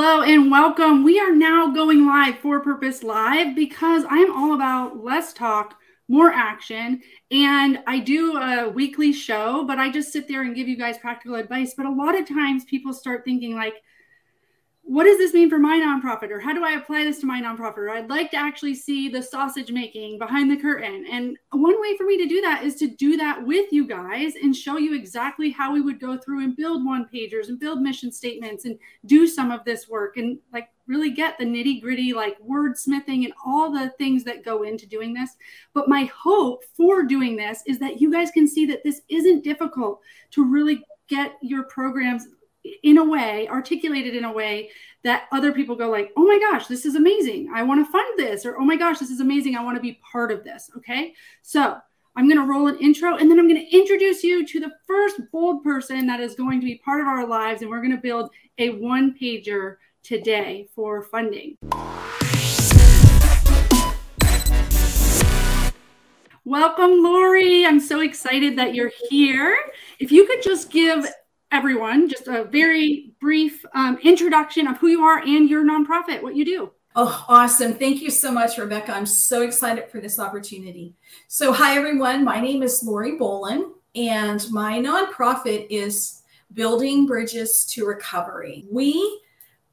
Hello and welcome. We are now going live for Purpose Live because I'm all about less talk, more action. And I do a weekly show, but I just sit there and give you guys practical advice. But a lot of times people start thinking, like, what does this mean for my nonprofit? Or how do i apply this to my nonprofit? Or i'd like to actually see the sausage making behind the curtain. And one way for me to do that is to do that with you guys and show you exactly how we would go through and build one pagers and build mission statements and do some of this work and like really get the nitty gritty like wordsmithing and all the things that go into doing this. But my hope for doing this is that you guys can see that this isn't difficult to really get your programs in a way articulated in a way that other people go like oh my gosh this is amazing i want to fund this or oh my gosh this is amazing i want to be part of this okay so i'm going to roll an intro and then i'm going to introduce you to the first bold person that is going to be part of our lives and we're going to build a one pager today for funding Welcome, Lori. I'm so excited that you're here. If you could just give everyone just a very brief um, introduction of who you are and your nonprofit, what you do. Oh, awesome. Thank you so much, Rebecca. I'm so excited for this opportunity. So, hi, everyone. My name is Lori Bolin, and my nonprofit is Building Bridges to Recovery. We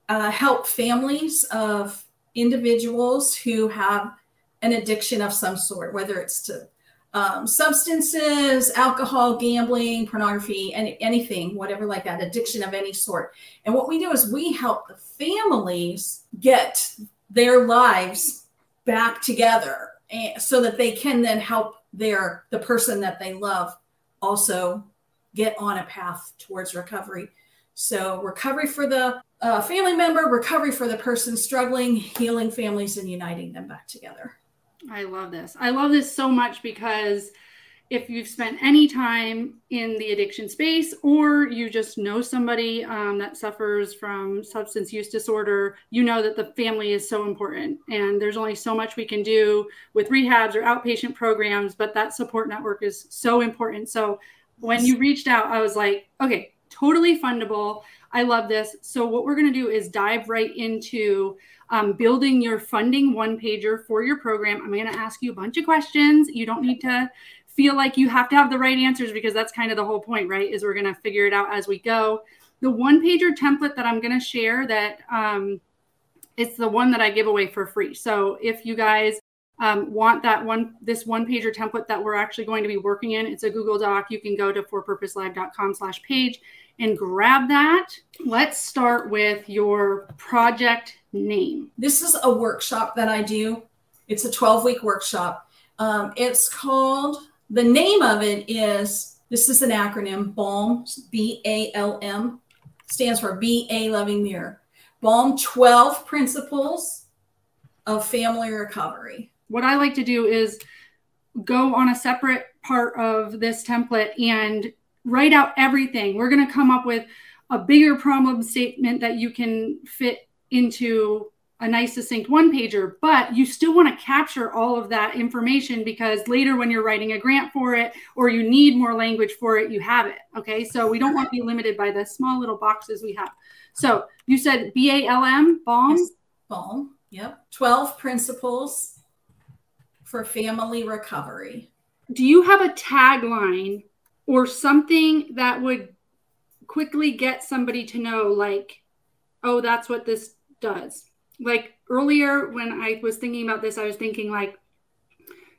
uh, help families of individuals who have an addiction of some sort, whether it's to um, substances, alcohol, gambling, pornography, and anything, whatever like that, addiction of any sort. And what we do is we help the families get their lives back together and, so that they can then help their the person that they love also get on a path towards recovery. So recovery for the uh, family member, recovery for the person struggling, healing families, and uniting them back together. I love this. I love this so much because if you've spent any time in the addiction space or you just know somebody um, that suffers from substance use disorder, you know that the family is so important. And there's only so much we can do with rehabs or outpatient programs, but that support network is so important. So when you reached out, I was like, okay, totally fundable. I love this. So, what we're going to do is dive right into um, building your funding one pager for your program. I'm going to ask you a bunch of questions. You don't need to feel like you have to have the right answers because that's kind of the whole point, right? Is we're going to figure it out as we go. The one pager template that I'm going to share that um, it's the one that I give away for free. So if you guys um, want that one, this one pager template that we're actually going to be working in, it's a Google Doc. You can go to forpurposelive.com slash page and grab that. Let's start with your project name? This is a workshop that I do. It's a 12 week workshop. Um, it's called, the name of it is, this is an acronym, BALM, B A L M, stands for Be a Loving Mirror. BALM 12 Principles of Family Recovery. What I like to do is go on a separate part of this template and write out everything. We're going to come up with a bigger problem statement that you can fit into a nice succinct one pager, but you still want to capture all of that information because later when you're writing a grant for it or you need more language for it, you have it. Okay. So we don't want to be limited by the small little boxes we have. So you said B A L M, BALM? Yes, BALM. Yep. 12 principles for family recovery. Do you have a tagline or something that would quickly get somebody to know, like, oh, that's what this does. Like earlier, when I was thinking about this, I was thinking like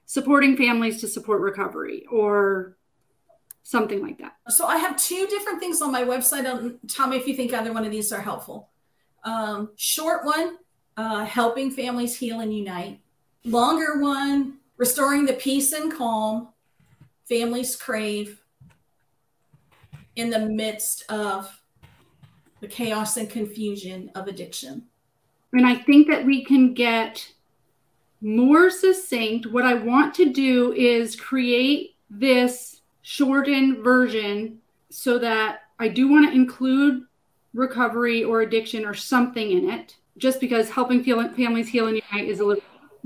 supporting families to support recovery or something like that. So I have two different things on my website. Um, tell me if you think either one of these are helpful. Um, short one, uh, helping families heal and unite. Longer one, restoring the peace and calm families crave in the midst of the chaos and confusion of addiction. And I think that we can get more succinct. What I want to do is create this shortened version so that I do want to include recovery or addiction or something in it, just because helping families heal and unite is a little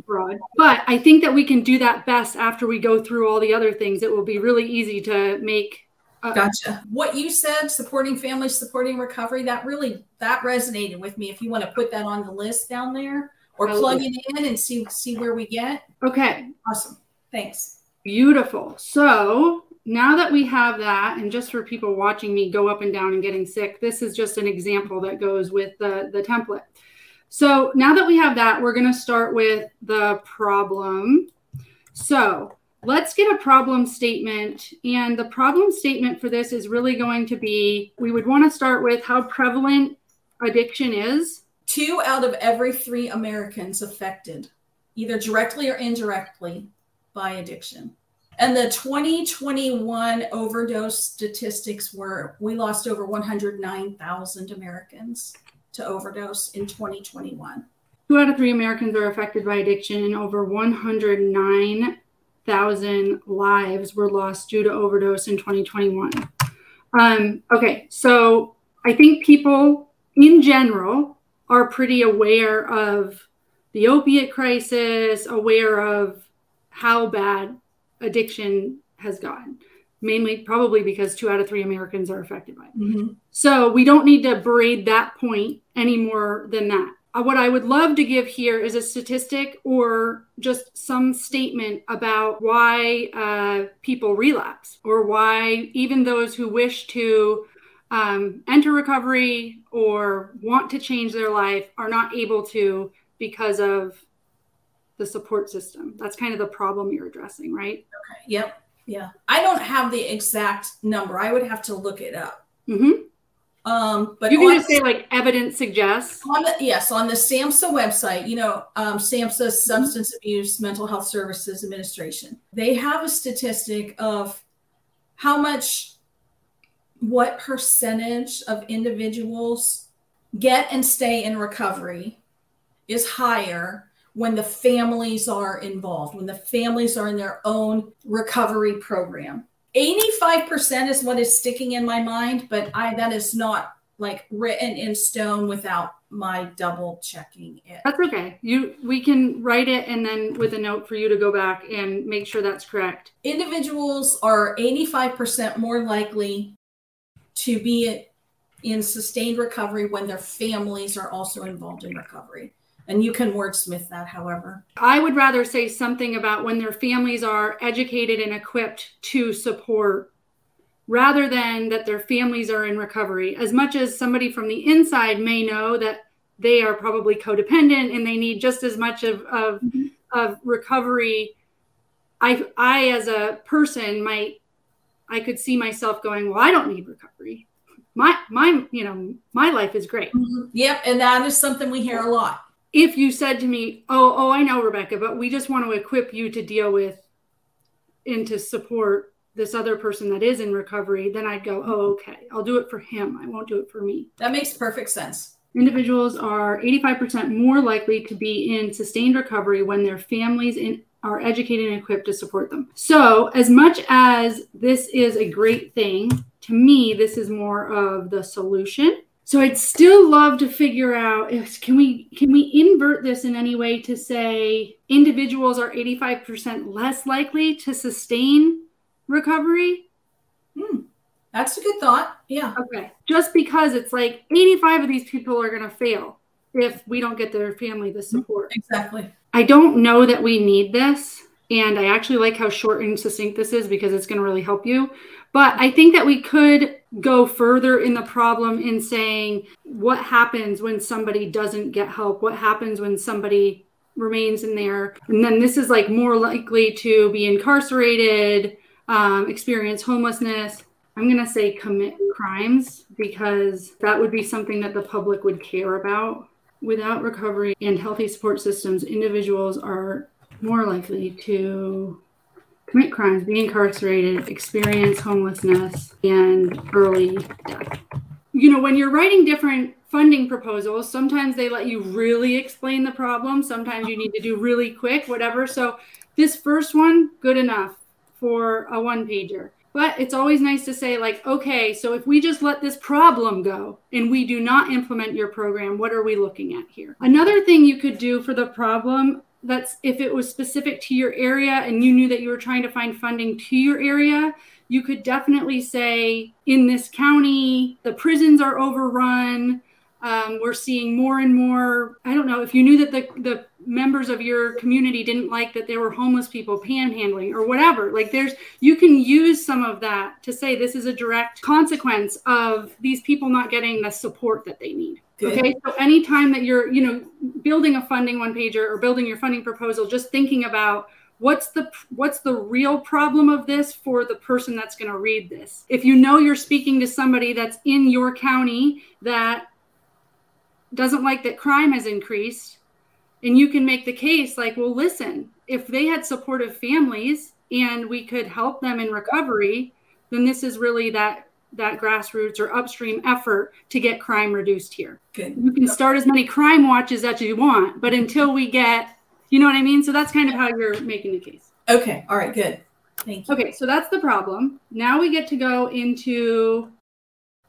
broad. But I think that we can do that best after we go through all the other things. It will be really easy to make Uh, gotcha. What you said, supporting families, supporting recovery, that really that resonated with me. If you want to put that on the list down there or plug it in and see see where we get. Okay. Awesome. Thanks. Beautiful. So now that we have that, and just for people watching me go up and down and getting sick, this is just an example that goes with the, the template. So now that we have that, we're going to start with the problem. So let's get a problem statement. And the problem statement for this is really going to be we would want to start with how prevalent addiction is. Two out of every three Americans affected, either directly or indirectly, by addiction. And the 2021 overdose statistics were we lost over 109,000 Americans to overdose in 2021. Two out of three Americans are affected by addiction, and over 109,000 lives were lost due to overdose in 2021. Um, okay, so I think people in general are pretty aware of the opiate crisis, aware of how bad addiction has gotten mainly probably because two out of three Americans are affected by it. Mm-hmm. So we don't need to braid that point any more than that. Uh, what I would love to give here is a statistic or just some statement about why uh, people relapse or why even those who wish to um, enter recovery or want to change their life are not able to because of the support system. That's kind of the problem you're addressing, right? Okay. Yep. Yeah. I don't have the exact number. I would have to look it up. Mm-hmm. Um, but you can just say like evidence suggests. On the, yes, on the SAMHSA website, you know, um, SAMHSA. Substance Abuse Mental Health Services Administration, they have a statistic of how much, what percentage of individuals get and stay in recovery is higher when the families are involved, when the families are in their own recovery program. 85% is what is sticking in my mind, but I that is not like written in stone without my double checking it. That's okay. You we can write it and then with a note for you to go back and make sure that's correct. Individuals are 85% more likely to be in sustained recovery when their families are also involved in recovery. And you can wordsmith that, however. I would rather say something about when their families are educated and equipped to support rather than that their families are in recovery. As much as somebody from the inside may know that they are probably codependent and they need just as much of, of, mm-hmm. of recovery. I, I, as a person, might, I could see myself going, well, I don't need recovery. My, my, you know, my life is great. Mm-hmm. Yep. And that is something we hear a lot if you said to me, "Oh, oh, I know, Rebecca, but we just want to equip you to deal with and to support this other person that is in recovery," then I'd go, "Oh, okay. I'll do it for him. I won't do it for me." That makes perfect sense. Individuals are 85% more likely to be in sustained recovery when their families in, are educated and equipped to support them. So, as much as this is a great thing, to me, this is more of the solution so I'd still love to figure out if can we can we invert this in any way to say individuals are 85% less likely to sustain recovery? Hmm. That's a good thought. Yeah. Okay. Just because it's like 85 of these people are going to fail if we don't get their family the support. Exactly. I don't know that we need this. And I actually like how short and succinct this is because it's going to really help you. But I think that we could go further in the problem in saying what happens when somebody doesn't get help, what happens when somebody remains in there. And then this is like more likely to be incarcerated, um, experience homelessness. I'm going to say commit crimes because that would be something that the public would care about. Without recovery and healthy support systems, individuals are more likely to commit crimes, be incarcerated, experience homelessness, and early death. You know, when you're writing different funding proposals, sometimes they let you really explain the problem. Sometimes you need to do really quick, whatever. So this first one, good enough for a one pager. But it's always nice to say, like, okay, so if we just let this problem go and we do not implement your program, what are we looking at here? Another thing you could do for the problem that's if it was specific to your area and you knew that you were trying to find funding to your area, you could definitely say in this county, the prisons are overrun. Um, we're seeing more and more. I don't know if you knew that the, the members of your community didn't like that there were homeless people panhandling or whatever. Like there's, you can use some of that to say this is a direct consequence of these people not getting the support that they need. Good. Okay. So anytime that you're, you know, building a funding one pager or building your funding proposal, just thinking about what's the what's the real problem of this for the person that's going to read this if you know you're speaking to somebody that's in your county that doesn't like that crime has increased and you can make the case like well listen if they had supportive families and we could help them in recovery then this is really that that grassroots or upstream effort to get crime reduced here. Good. You can start as many crime watches as you want, but until we get you know what I mean? So that's kind of how you're making the case. Okay. All right. Good. Thank you. Okay. So that's the problem. Now we get to go into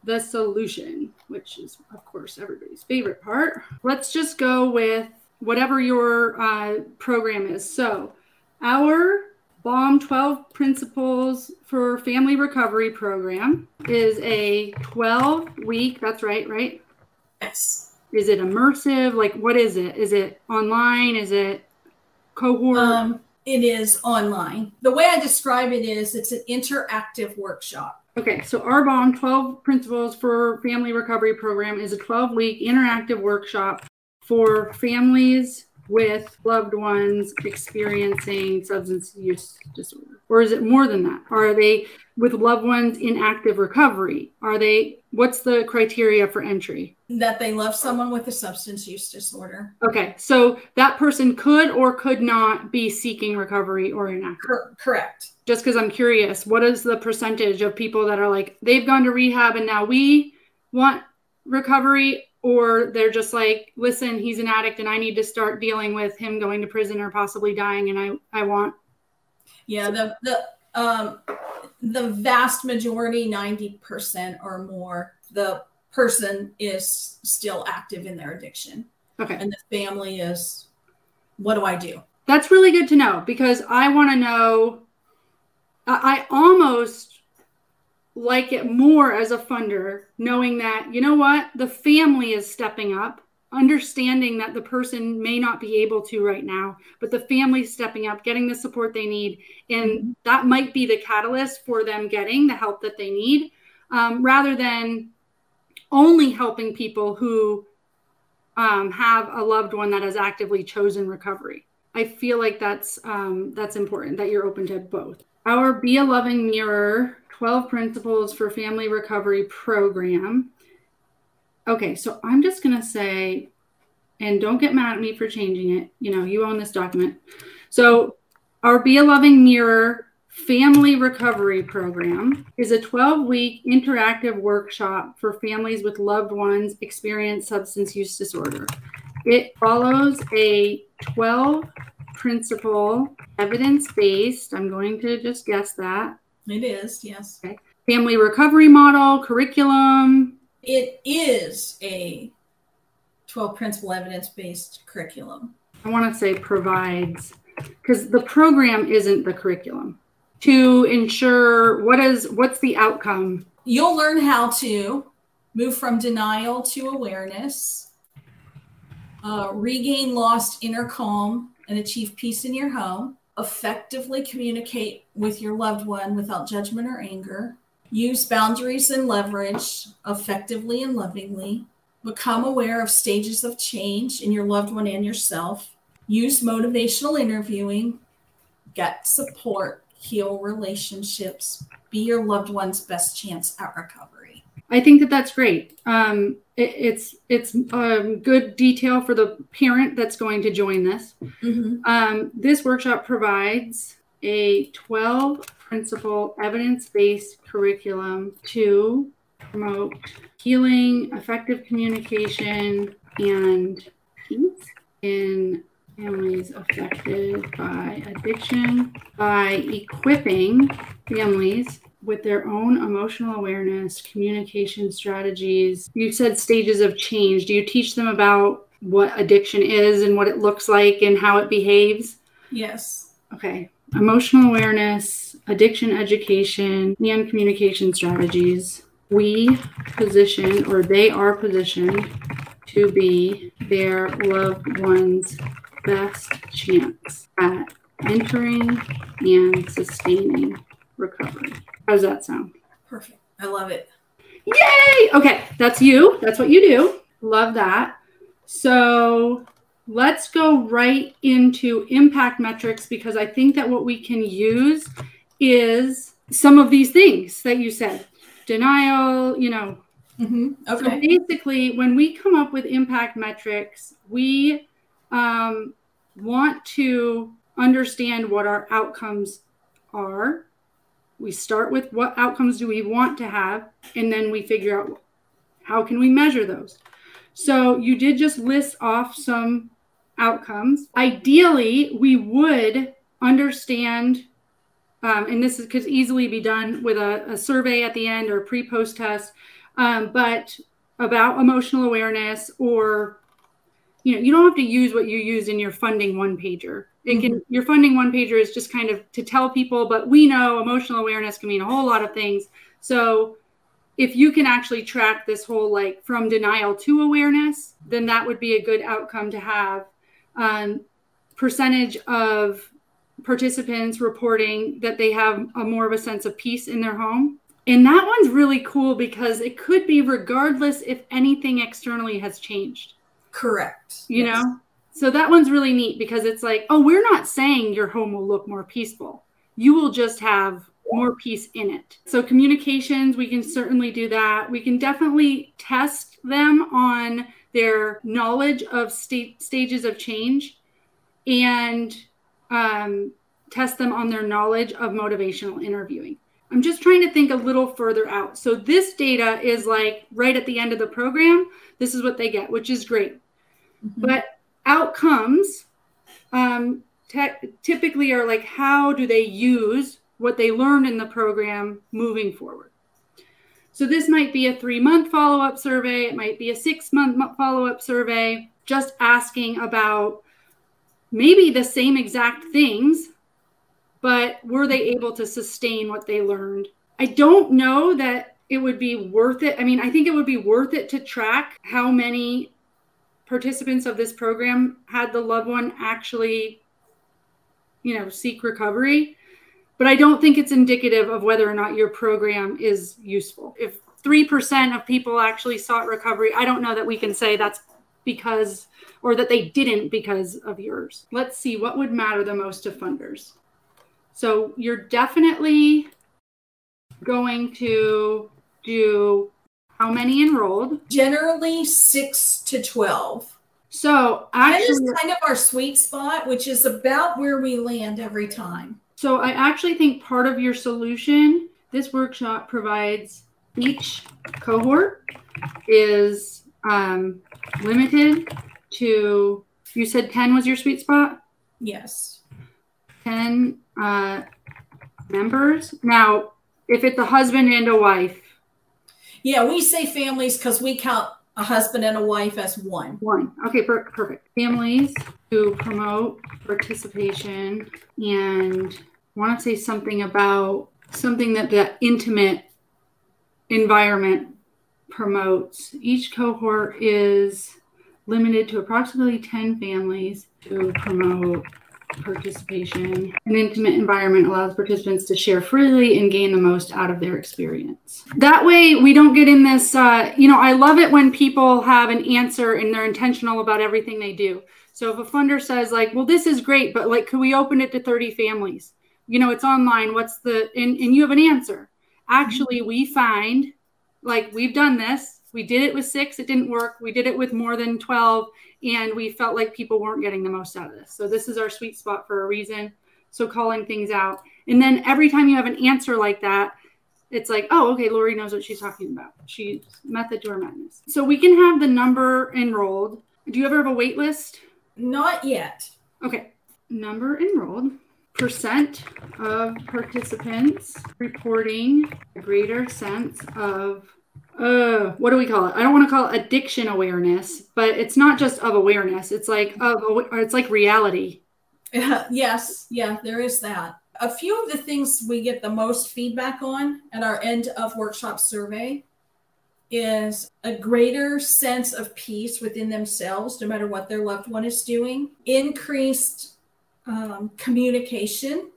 the solution, which is, of course, everybody's favorite part. Let's just go with whatever your uh, program is. So, our BALM 12 Principles for Family Recovery program is a 12 week, that's right, right? Yes. Is it immersive? Like, what is it? Is it online? Is it cohort? Um, it is online. The way I describe it is it's an interactive workshop. Okay, so our BALM 12 Principles for Family Recovery Program is a 12 week interactive workshop for families with loved ones experiencing substance use disorder? Or is it more than that? Are they with loved ones in active recovery? Are they, what's the criteria for entry? That they love someone with a substance use disorder. Okay, so that person could or could not be seeking recovery or inactive. Cor- correct. Just because I'm curious, what is the percentage of people that are like, they've gone to rehab and now we want recovery or they're just like listen he's an addict and i need to start dealing with him going to prison or possibly dying and i i want yeah the the um the vast majority 90% or more the person is still active in their addiction. Okay. And the family is what do i do? That's really good to know because i want to know I, I almost like it more as a funder, knowing that, you know what, the family is stepping up, understanding that the person may not be able to right now, but the family's stepping up, getting the support they need. And mm-hmm. that might be the catalyst for them getting the help that they need, um, rather than only helping people who um, have a loved one that has actively chosen recovery. I feel like that's um, that's important that you're open to both. Our Be a Loving Mirror 12 Principles for Family Recovery program. Okay, so I'm just going to say, and don't get mad at me for changing it. You know, you own this document. So, our Be a Loving Mirror Family Recovery Program is a 12 week interactive workshop for families with loved ones experience substance use disorder. It follows a 12 principle evidence based, I'm going to just guess that, it is, yes. Okay. Family recovery model, curriculum. It is a 12 principle evidence based curriculum. I want to say provides, because the program isn't the curriculum to ensure what is what's the outcome you'll learn how to move from denial to awareness uh, regain lost inner calm and achieve peace in your home effectively communicate with your loved one without judgment or anger, use boundaries and leverage effectively and lovingly, become aware of stages of change in your loved one and yourself, use motivational interviewing, get support, heal relationships, be your loved one's best chance at recovery. I think that that's great. Um, it, it's it's um, good detail for the parent that's going to join this. Mm-hmm. Um, this workshop provides a 12 principle evidence based curriculum to promote healing, effective communication, and peace in families affected by addiction by equipping families with their own emotional awareness, communication strategies. You said stages of change. Do you teach them about what addiction is and what it looks like and how it behaves? Yes. Okay. Emotional awareness, addiction education, and communication strategies. We position or they are positioned to be their loved one's best chance at entering and sustaining recovery. How does that sound? Perfect. I love it. Yay! Okay, that's you. That's what you do. Love that. So let's go right into impact metrics because I think that what we can use is some of these things that you said denial, you know. Mm-hmm. Okay. So basically, when we come up with impact metrics, we um, want to understand what our outcomes are. We start with what outcomes do we want to have, and then we figure out how can we measure those. So you did just list off some outcomes. Ideally, we would understand, um, and this is, could easily be done with a, a survey at the end or pre-post test, um, but about emotional awareness or you know you don't have to use what you use in your funding one pager it can mm-hmm. your funding one pager is just kind of to tell people but we know emotional awareness can mean a whole lot of things. So if you can actually track this whole like from denial to awareness then that would be a good outcome to have. Um, percentage of participants reporting that they have a more of a sense of peace in their home. And that one's really cool because it could be regardless if anything externally has changed. Correct. You yes. know so that one's really neat because it's like oh we're not saying your home will look more peaceful you will just have more peace in it so communications we can certainly do that we can definitely test them on their knowledge of state stages of change and um, test them on their knowledge of motivational interviewing. I'm just trying to think a little further out. So this data is like right at the end of the program. This is what they get, which is great. Mm-hmm. But outcomes um, te- typically are like how do they use what they learned in the program moving forward. So this might be a three month follow up survey, it might be a six month follow up survey, just asking about maybe the same exact things, but were they able to sustain what they learned? I don't know that it would be worth it. I mean, I think it would be worth it to track how many participants of this program had the loved one actually, you know, seek recovery but I don't think it's indicative of whether or not your program is useful. If 3% of people actually sought recovery, I don't know that we can say that's because or that they didn't because of yours. Let's see what would matter the most to funders. So you're definitely going to do how many enrolled? Generally 6 to 12. So actually, that is kind of our sweet spot, which is about where we land every time. So I actually think part of your solution, this workshop provides each cohort is um, limited to, you said 10 was your sweet spot? Yes. 10 uh, members. Now, if it's a husband and a wife. Yeah, we say families because we count a husband and a wife as one. One. Okay, per- perfect. Families who promote participation and want to say something about something that the intimate environment promotes. Each cohort is limited to approximately 10 families to promote participation. An intimate environment allows participants to share freely and gain the most out of their experience. That way, we don't get in this. Uh, you know, I love it when people have an answer and they're intentional about everything they do. So if a funder says, like, well, this is great, but like, could we open it to 30 families? you know it's online what's the and, and you have an answer actually we find like we've done this we did it with six it didn't work. We did it with more than 12 and we felt like people weren't getting the most out of this. So this is our sweet spot for a reason. So calling things out. And then every time you have an answer like that it's like oh okay lori knows what she's talking about. She's method to her madness. So we can have the number enrolled. Do you ever have a wait list? Not yet. Okay. Number enrolled. Percent of participants reporting a greater sense of uh what do we call it? I don't want to call it addiction awareness but it's not just of awareness. It's like of it's like reality. Yeah, yes yeah there is that. A few of the things we get the most feedback on at our end of workshop survey is a greater sense of peace within themselves no matter what their loved one is doing increased um, communication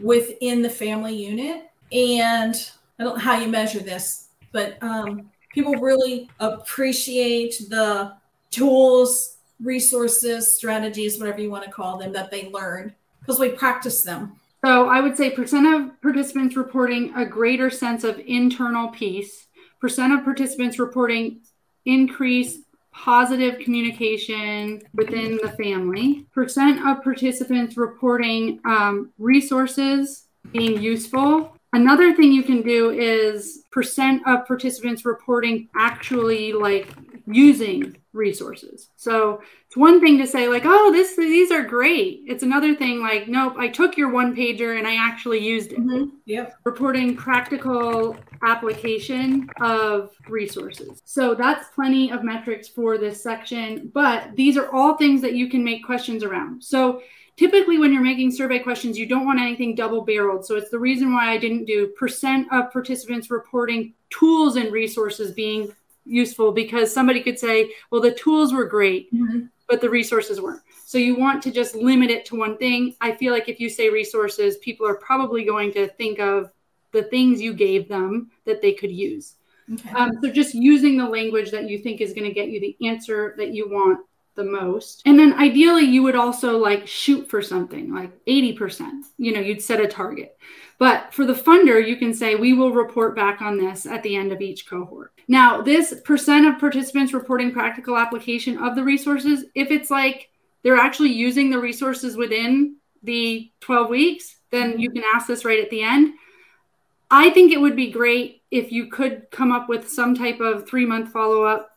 within the family unit and i don't know how you measure this but um, people really appreciate the tools, resources, strategies, whatever you want to call them, that they learned because we practice them. So I would say percent of participants reporting a greater sense of internal peace, percent of participants reporting increased positive communication within the family, percent of participants reporting um, resources being useful, Another thing you can do is percent of participants reporting actually like using resources. So it's one thing to say like, "Oh, this these are great." It's another thing like, "Nope, I took your one pager and I actually used it." Mm-hmm. Yep. Reporting practical application of resources. So that's plenty of metrics for this section, but these are all things that you can make questions around. So typically when you're making survey questions you don't want anything double barreled so it's the reason why i didn't do percent of participants reporting tools and resources being useful because somebody could say well the tools were great mm-hmm. but the resources weren't so you want to just limit it to one thing i feel like if you say resources people are probably going to think of the things you gave them that they could use okay. um, so just using the language that you think is going to get you the answer that you want the most. And then ideally, you would also like shoot for something like 80%. You know, you'd set a target. But for the funder, you can say, we will report back on this at the end of each cohort. Now, this percent of participants reporting practical application of the resources, if it's like they're actually using the resources within the 12 weeks, then you can ask this right at the end. I think it would be great if you could come up with some type of three month follow up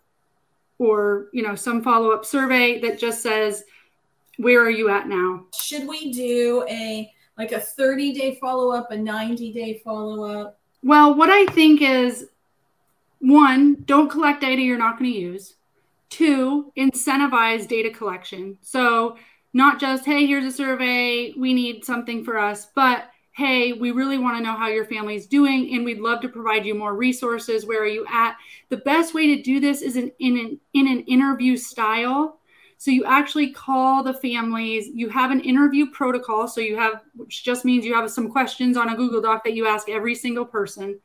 or you know some follow-up survey that just says where are you at now? Should we do a like a 30 day follow-up a 90 day follow-up? Well what i think is one don't collect data you're not going to use. Two incentivize data collection. So not just hey here's a survey we need something for us but hey, we really want to know how your family's doing and we'd love to provide you more resources. Where are you at? The best way to do this is in, in, an, in an interview style. So you actually call the families, you have an interview protocol. So you have, which just means you have some questions on a Google Doc that you ask every single person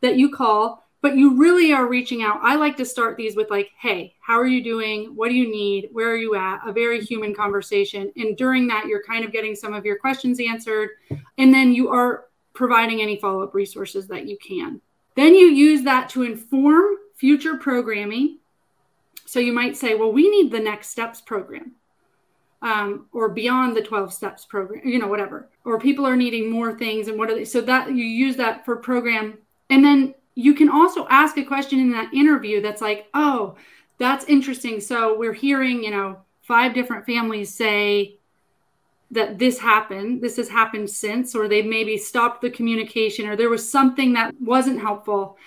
that you call but you really are reaching out. I like to start these with like, hey, how are you doing? What do you need? Where are you at? A very human conversation. And during that, you're kind of getting some of your questions answered. And then you are providing any follow up resources that you can. Then you use that to inform future programming. So you might say, well, we need the next steps program. Um, or beyond the 12 steps program, you know, whatever. Or people are needing more things and what are they? So that you use that for program. And then you can also ask a question in that interview that's like, oh, that's interesting. So we're hearing, you know, five different families say that this happened, this has happened since, or they maybe stopped the communication, or there was something that wasn't helpful.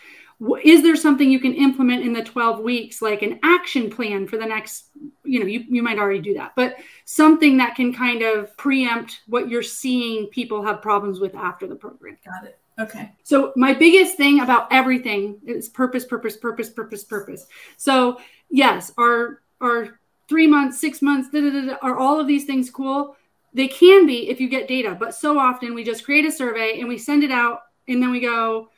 Is there something you can implement in the 12 weeks, like an action plan for the next, you know, you, you might already do that, but something that can kind of preempt what you're seeing people have problems with after the program? Got it. Okay. So my biggest thing about everything is purpose, purpose, purpose, purpose, purpose. So yes, our our three months, six months, da, da, da, are all of these things cool? They can be if you get data, but so often we just create a survey and we send it out, and then we go,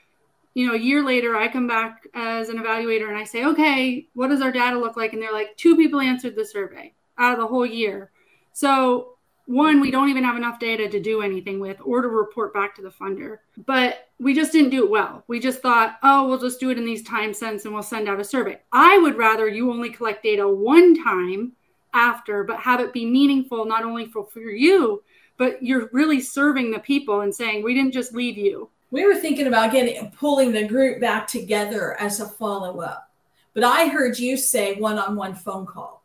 you know, a year later, I come back as an evaluator and I say, okay, what does our data look like? And they're like, two people answered the survey out of the whole year. So one, we don't even have enough data to do anything with or to report back to the funder. But we just didn't do it well. We just thought, oh, we'll just do it in these time cents and we'll send out a survey. I would rather you only collect data one time after, but have it be meaningful not only for, for you, but you're really serving the people and saying, we didn't just leave you. We were thinking about getting pulling the group back together as a follow up. But I heard you say one on one phone call.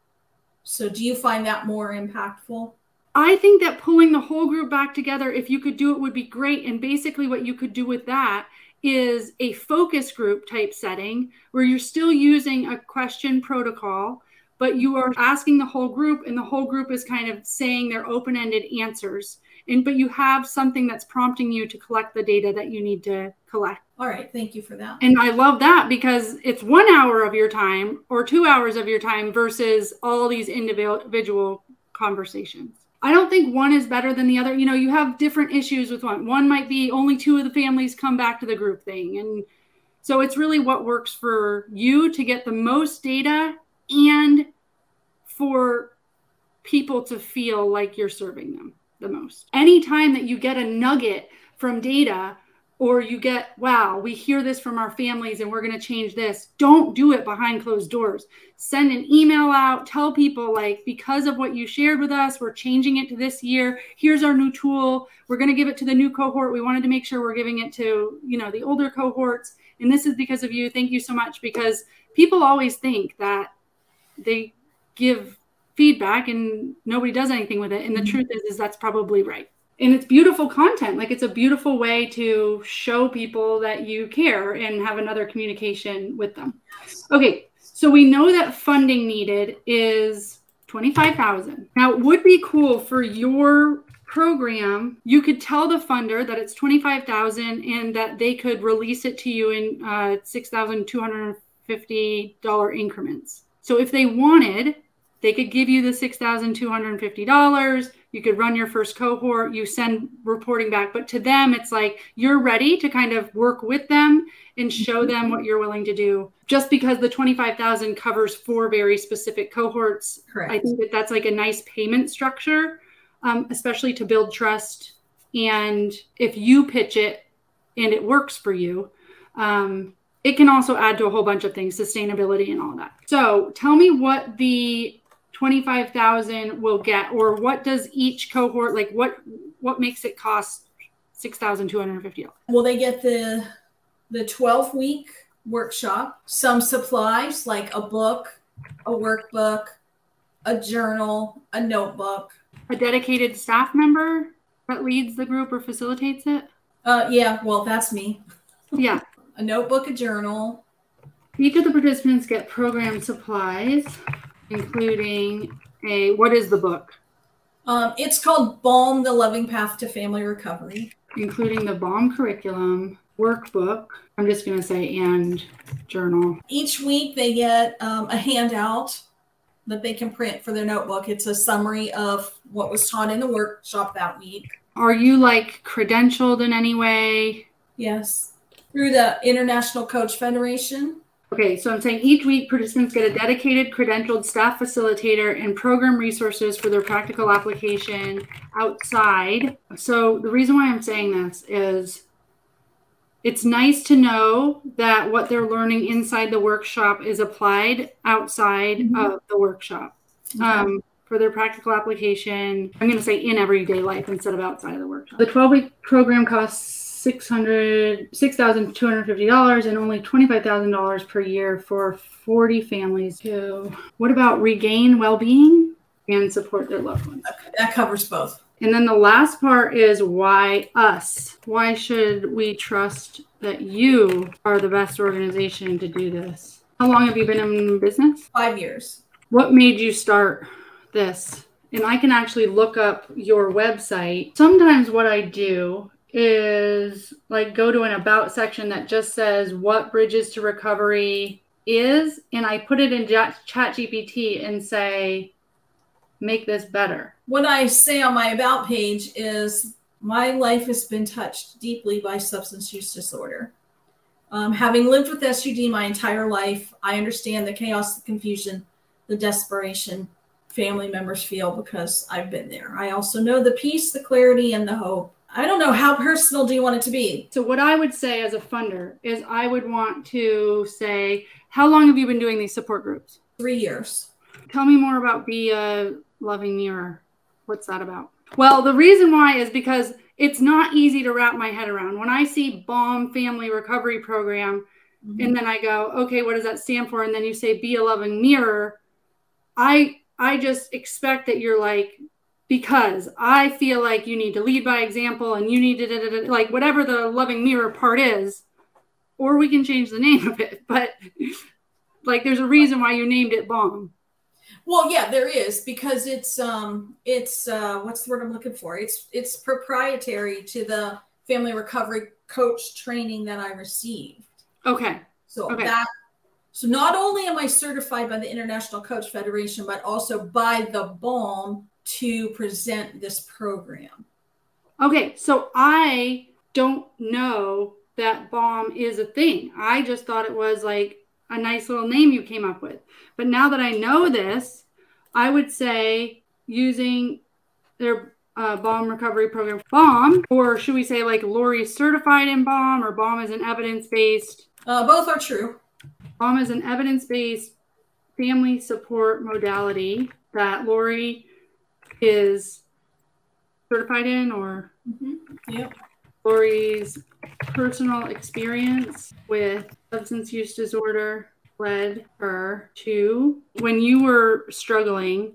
So do you find that more impactful? I think that pulling the whole group back together, if you could do it, would be great. And basically, what you could do with that is a focus group type setting where you're still using a question protocol, but you are asking the whole group, and the whole group is kind of saying their open ended answers. And but you have something that's prompting you to collect the data that you need to collect. All right, thank you for that. And I love that because it's one hour of your time or two hours of your time versus all these individual conversations. I don't think one is better than the other. You know, you have different issues with one. One might be only two of the families come back to the group thing. And so it's really what works for you to get the most data and for people to feel like you're serving them the most. Anytime that you get a nugget from data or you get wow we hear this from our families and we're going to change this. Don't do it behind closed doors. Send an email out tell people like because of what you shared with us we're changing it to this year. Here's our new tool. We're going to give it to the new cohort. We wanted to make sure we're giving it to you know the older cohorts. And this is because of you. Thank you so much because people always think that they give feedback and nobody does anything with it. And the mm-hmm. truth is is that's probably right and it's beautiful content. Like it's a beautiful way to show people that you care and have another communication with them. Okay so we know that funding needed is 25000 now it would be cool for your program you could tell the funder that it's 25000 and that they could release it to you in uh, $6250 increments. So if they wanted they could give you the $6,250. You could run your first cohort, you send reporting back. But to them, it's like you're ready to kind of work with them and show them what you're willing to do. Just because the 25,000 covers four very specific cohorts, Correct. I think that that's like a nice payment structure, um, especially to build trust. And if you pitch it and it works for you, um, it can also add to a whole bunch of things, sustainability and all that. So tell me what the 25,000 will get or what does each cohort like what what makes it cost $6,250? Well, they get the the 12 week workshop, some supplies like a book, a workbook, a journal, a notebook, a dedicated staff member that leads the group or facilitates it? Uh yeah, well, that's me. Yeah. a notebook, a journal. Each of the participants get program supplies including a what is the book? Um, it's called Balm: The Loving Path to Family Recovery, including the Balm curriculum workbook. I'm just going to say and journal. Each week they get um, a handout that they can print for their notebook. It's a summary of what was taught in the workshop that week. Are you like credentialed in any way? Yes, through the International Coach Federation. Okay, so I'm saying each week participants get a dedicated credentialed staff facilitator and program resources for their practical application outside. So the reason why I'm saying this is it's nice to know that what they're learning inside the workshop is applied outside mm-hmm. of the workshop. Okay. Um, for their practical application, I'm going to say in everyday life instead of outside of the workshop. The 12 week program costs six hundred six thousand two hundred fifty dollars and only twenty five thousand dollars per year for forty families who. What about regain well being and support their loved ones? Okay, that covers both. And then the last part is why us? Why should we trust that you are the best organization to do this? How long have you been in business? Five years. What made you start this? And I can actually look up your website. Sometimes what I do is like go to an about section that just says what bridges to recovery is and i put it in chat gpt and say make this better. What i say on my about page is my life has been touched deeply by substance use disorder. Um, having lived with sud my entire life i understand the chaos the confusion the desperation family members feel because i've been there. I also know the peace the clarity and the hope I don't know how personal do you want it to be? So what I would say as a funder is I would want to say, how long have you been doing these support groups? Three years. Tell me more about Be a Loving Mirror. What's that about? Well, the reason why is because it's not easy to wrap my head around. When I see BALM Family Recovery Program, mm-hmm. and then I go, okay, what does that stand for? And then you say Be a Loving Mirror, I I just expect that you're like because I feel like you need to lead by example and you need to, like, whatever the loving mirror part is, or we can change the name of it. But like, there's a reason why you named it Balm. Well, yeah, there is because it's um it's uh what's the word I'm looking for? It's it's proprietary to the family recovery coach training that I received. Okay. So Okay. that so not only am I certified by the International Coach Federation, but also by the BALM to present this program. Okay, so I don't know that BALM is a thing. I just thought it was like a nice little name you came up with. But now that I know this, I would say using their uh, BALM recovery program, BALM, or should we say like Lori certified in BALM, or BALM is an evidence based. Uh, both are true. BALM is an evidence based family support modality that Lori is certified in, or Yep. Lori's personal experience with substance use disorder led her to when you were struggling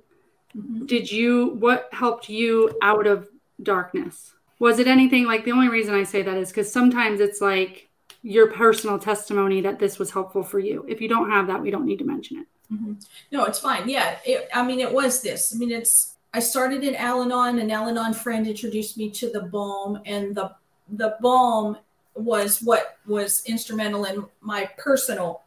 Mhm. did you what helped you out of darkness was it anything like the only reason i say that is because sometimes it's like your personal testimony that this was helpful for you if you don't have that we don't need to mention it Mhm. No, it's fine. Yeah. It, I mean, it was this. I mean, it's, I started in Al Anon, an Al Anon friend introduced me to the BALM, and the, the BALM was what was instrumental in my personal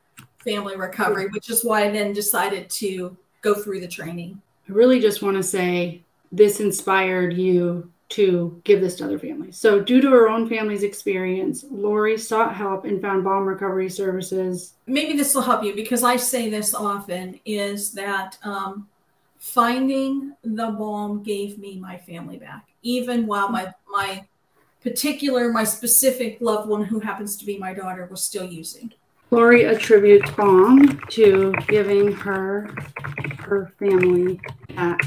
family recovery, which is why I then decided to go through the training. i really just want to say this inspired you to give this to other families so due to her own family's experience lori sought help and found BALM recovery services maybe this will help you because I say this often is that um, finding the BALM gave me my family back, even while my my particular, my specific loved one who happens to be my daughter was still using. Lori attributes BALM to giving her her family back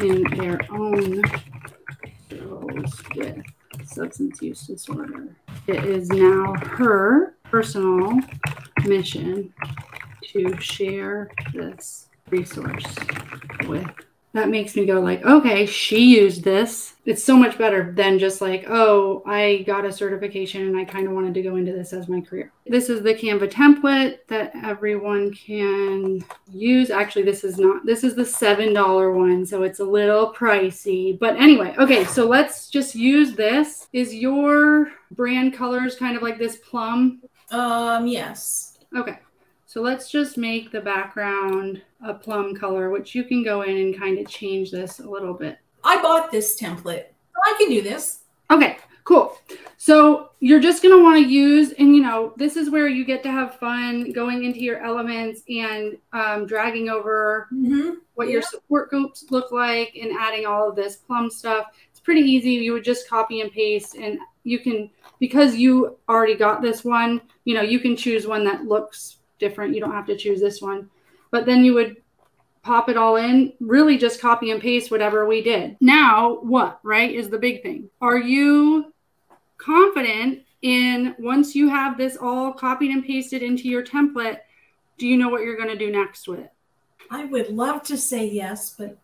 in their own with substance use disorder. It is now her personal mission to share this resource with. That makes me go like, okay, she used this. It's so much better than just like, oh, I got a certification and I kind of wanted to go into this as my career. This is the Canva template that everyone can use. Actually, this is not. This is the $7 one, so it's a little pricey. But anyway, okay, so let's just use this. Is your brand colors kind of like this plum Um, yes. Okay, so let's just make the background a plum color, which you can go in and kind of change this a little bit. I bought this template. I can do this. Okay, cool. So you're just going to want to use, and you know, this is where you get to have fun going into your elements and um, dragging over Mm-hmm. what your support groups look like and adding all of this plum stuff. It's pretty easy. You would just copy and paste, and you can, because you already got this one, you know, you can choose one that looks different. You don't have to choose this one. But then you would pop it all in, really just copy and paste whatever we did. Now, what, right, is the big thing. Are you confident in once you have this all copied and pasted into your template, do you know what you're going to do next with it? I would love to say yes, but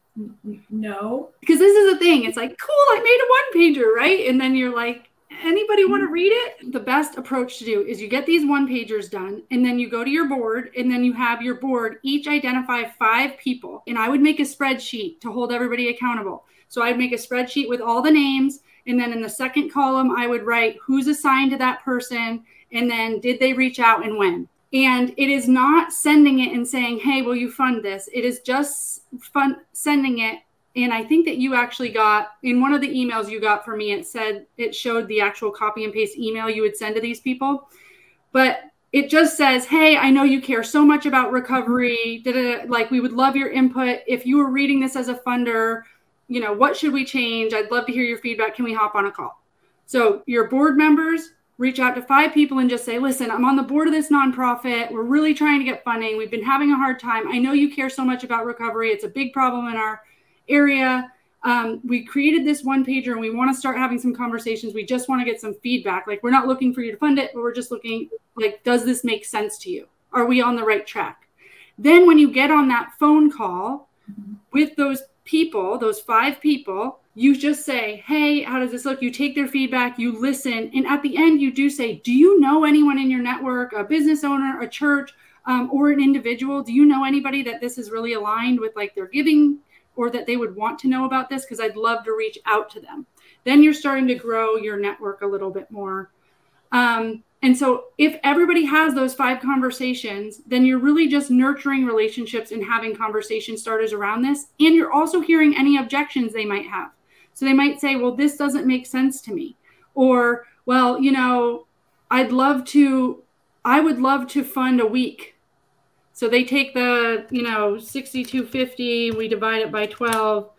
no. because this is a thing. It's like, cool, I made a one pager, right? And then you're like, anybody want to mm. read it? The best approach to do is you get these one pagers done, and then you go to your board, and then you have your board each identify five people. And I would make a spreadsheet to hold everybody accountable. So I'd make a spreadsheet with all the names, and then in the second column, I would write who's assigned to that person, and then did they reach out and when. And it is not sending it and saying, "Hey, will you fund this?" It is just fun sending it and I think that you actually got in one of the emails you got from me, it said it showed the actual copy and paste email you would send to these people. But it just says, Hey, I know you care so much about recovery. Like, we would love your input. If you were reading this as a funder, you know, what should we change? I'd love to hear your feedback. Can we hop on a call? So, your board members reach out to five people and just say, Listen, I'm on the board of this nonprofit. We're really trying to get funding. We've been having a hard time. I know you care so much about recovery. It's a big problem in our area. Um, we created this one pager and we want to start having some conversations. We just want to get some feedback. Like, we're not looking for you to fund it, but we're just looking, like, does this make sense to you? Are we on the right track? Then, when you get on that phone call with those people, those five people, you just say, Hey, how does this look? You take their feedback, you listen. And at the end, you do say, Do you know anyone in your network, a business owner, a church, um, or an individual? Do you know anybody that this is really aligned with like their giving or that they would want to know about this? Because I'd love to reach out to them. Then you're starting to grow your network a little bit more. Um, and so, if everybody has those five conversations, then you're really just nurturing relationships and having conversation starters around this. And you're also hearing any objections they might have. So, they might say, Well, this doesn't make sense to me. Or, Well, you know, I'd love to, I would love to fund a week. So, they take the, you know, 6250, we divide it by 12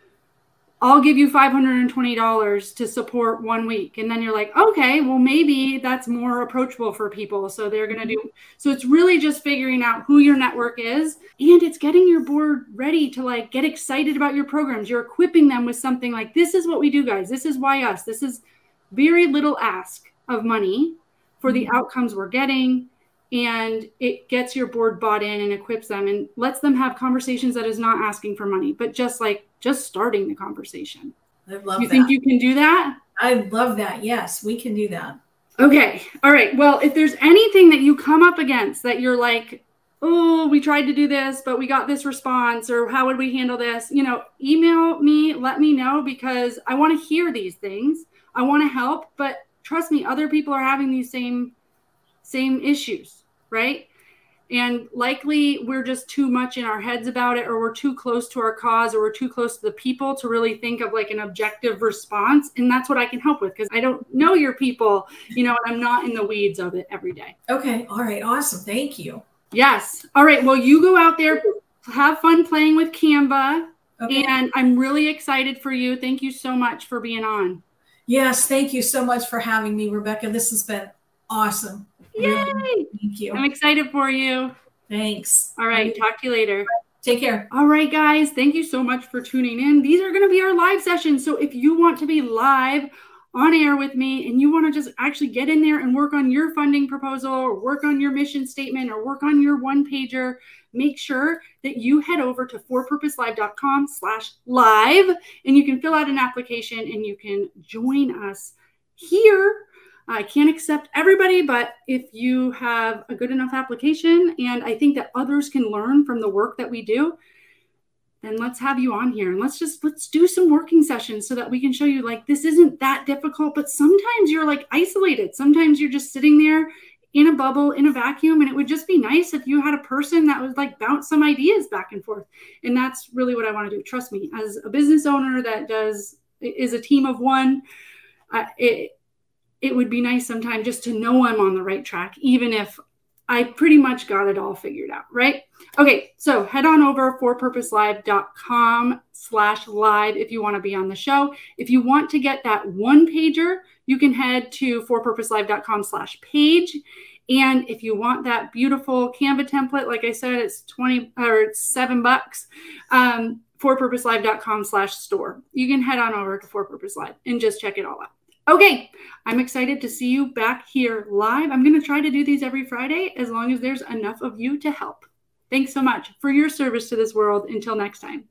I'll give you $520 to support one week. And then you're like, okay, well, maybe that's more approachable for people. So they're going to do. So it's really just figuring out who your network is and it's getting your board ready to like get excited about your programs. You're equipping them with something like, this is what we do, guys. This is why us. This is very little ask of money for the mm-hmm. outcomes we're getting and it gets your board bought in and equips them and lets them have conversations that is not asking for money but just like just starting the conversation. I love that. you that. think you can do that? I love that. Yes we can do that. Okay. All right. Well if there's anything that you come up against that you're like oh we tried to do this but we got this response or how would we handle this? You know email me let me know because i want to hear these things. I want to help but trust me other people are having these same same issues, right? And likely we're just too much in our heads about it, or we're too close to our cause, or we're too close to the people to really think of like an objective response. And that's what I can help with because I don't know your people, you know, and I'm not in the weeds of it every day. Okay. All right. Awesome. Thank you. Yes. All right. Well, you go out there, have fun playing with Canva. Okay. And I'm really excited for you. Thank you so much for being on. Yes. Thank you so much for having me, Rebecca. This has been awesome. Yay! Thank you. I'm excited for you. Thanks. All right. Talk to you later. Take care. All right, guys. Thank you so much for tuning in. These are going to be our live sessions. So if you want to be live on air with me and you want to just actually get in there and work on your funding proposal or work on your mission statement or work on your one pager, make sure that you head over to forpurposelive.com slash live and you can fill out an application and you can join us here I can't accept everybody, but if you have a good enough application and I think that others can learn from the work that we do, then let's have you on here and let's just let's do some working sessions so that we can show you like this isn't that difficult, but sometimes you're like isolated. Sometimes you're just sitting there in a bubble in a vacuum and it would just be nice if you had a person that would like bounce some ideas back and forth. And that's really what I want to do. Trust me, as a business owner that does is a team of one, uh, it, it would be nice sometime just to know I'm on the right track, even if I pretty much got it all figured out, right? Okay, so head on over forpurposelive.com slash live if you want to be on the show. If you want to get that one pager, you can head to forpurposelive.com slash page. And if you want that beautiful Canva template, like I said, it's 20 or it's seven bucks. Um, forpurposelive.com slash store. You can head on over to For Purpose Live and just check it all out. Okay, I'm excited to see you back here live. I'm going to try to do these every Friday as long as there's enough of you to help. Thanks so much for your service to this world. Until next time.